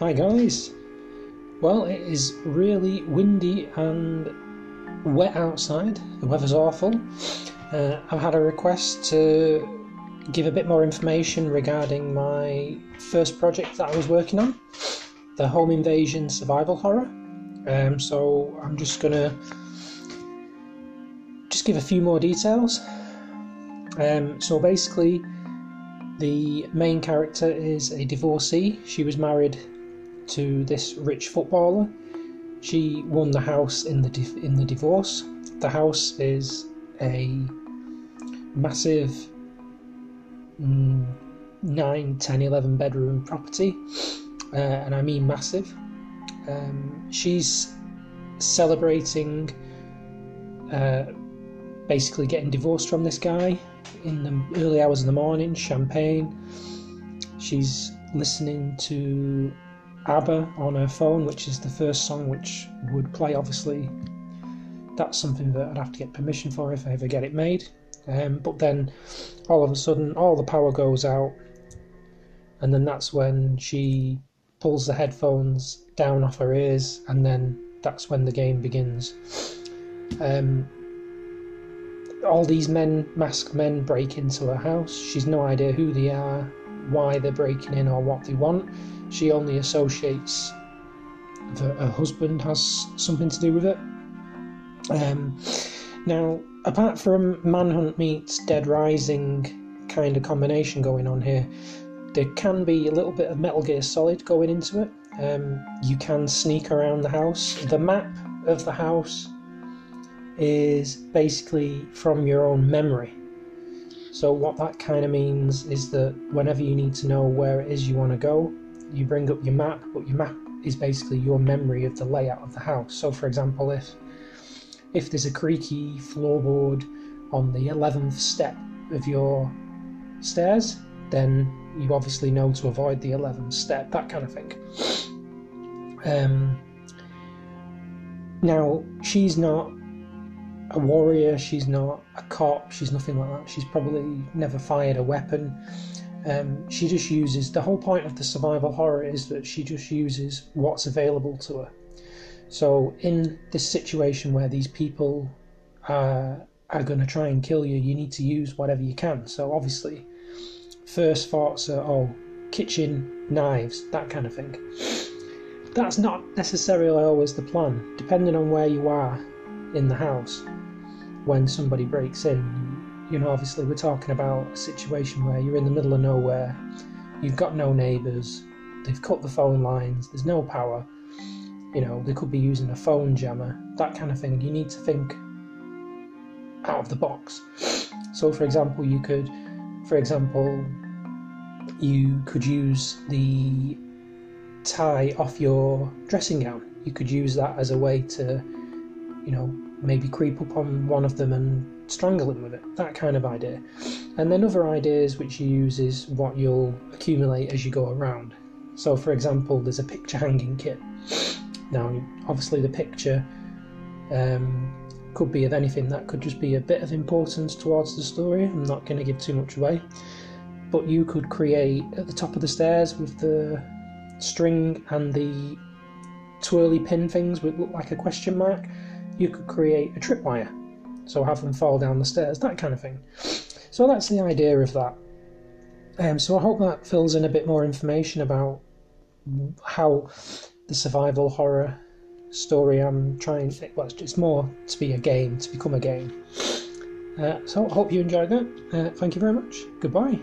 Hi guys. Well, it is really windy and wet outside. The weather's awful. Uh, I've had a request to give a bit more information regarding my first project that I was working on, the home invasion survival horror. Um, so I'm just gonna just give a few more details. Um, so basically, the main character is a divorcee. She was married to this rich footballer. She won the house in the in the divorce. The house is a massive mm, 9, 10, 11 bedroom property, uh, and I mean massive. Um, she's celebrating, uh, basically getting divorced from this guy in the early hours of the morning, champagne. She's listening to ABBA on her phone, which is the first song which would play, obviously. That's something that I'd have to get permission for if I ever get it made. Um, but then all of a sudden, all the power goes out, and then that's when she pulls the headphones down off her ears, and then that's when the game begins. Um, all these men, masked men, break into her house. She's no idea who they are, why they're breaking in, or what they want. She only associates that her husband has something to do with it. Um, now, apart from Manhunt meets Dead Rising kind of combination going on here, there can be a little bit of Metal Gear Solid going into it. Um, you can sneak around the house. The map of the house is basically from your own memory. So, what that kind of means is that whenever you need to know where it is you want to go, you bring up your map, but your map is basically your memory of the layout of the house. So, for example, if if there's a creaky floorboard on the 11th step of your stairs, then you obviously know to avoid the 11th step, that kind of thing. Um, now, she's not a warrior, she's not a cop, she's nothing like that. She's probably never fired a weapon. Um, she just uses the whole point of the survival horror is that she just uses what's available to her. So, in this situation where these people are, are going to try and kill you, you need to use whatever you can. So, obviously, first thoughts are oh, kitchen, knives, that kind of thing. That's not necessarily always the plan, depending on where you are in the house when somebody breaks in. You know, obviously, we're talking about a situation where you're in the middle of nowhere, you've got no neighbours, they've cut the phone lines, there's no power. You know, they could be using a phone jammer, that kind of thing. You need to think out of the box. So, for example, you could, for example, you could use the tie off your dressing gown. You could use that as a way to, you know, maybe creep up on one of them and strangle him with it. That kind of idea. And then other ideas which you use is what you'll accumulate as you go around. So, for example, there's a picture hanging kit. Now, obviously, the picture um, could be of anything. That could just be a bit of importance towards the story. I'm not going to give too much away. But you could create at the top of the stairs with the string and the twirly pin things which look like a question mark. You could create a tripwire, so have them fall down the stairs, that kind of thing. So that's the idea of that. Um, so I hope that fills in a bit more information about how the survival horror story I'm trying. Well, it's more to be a game, to become a game. Uh, so I hope you enjoyed that. Uh, thank you very much. Goodbye.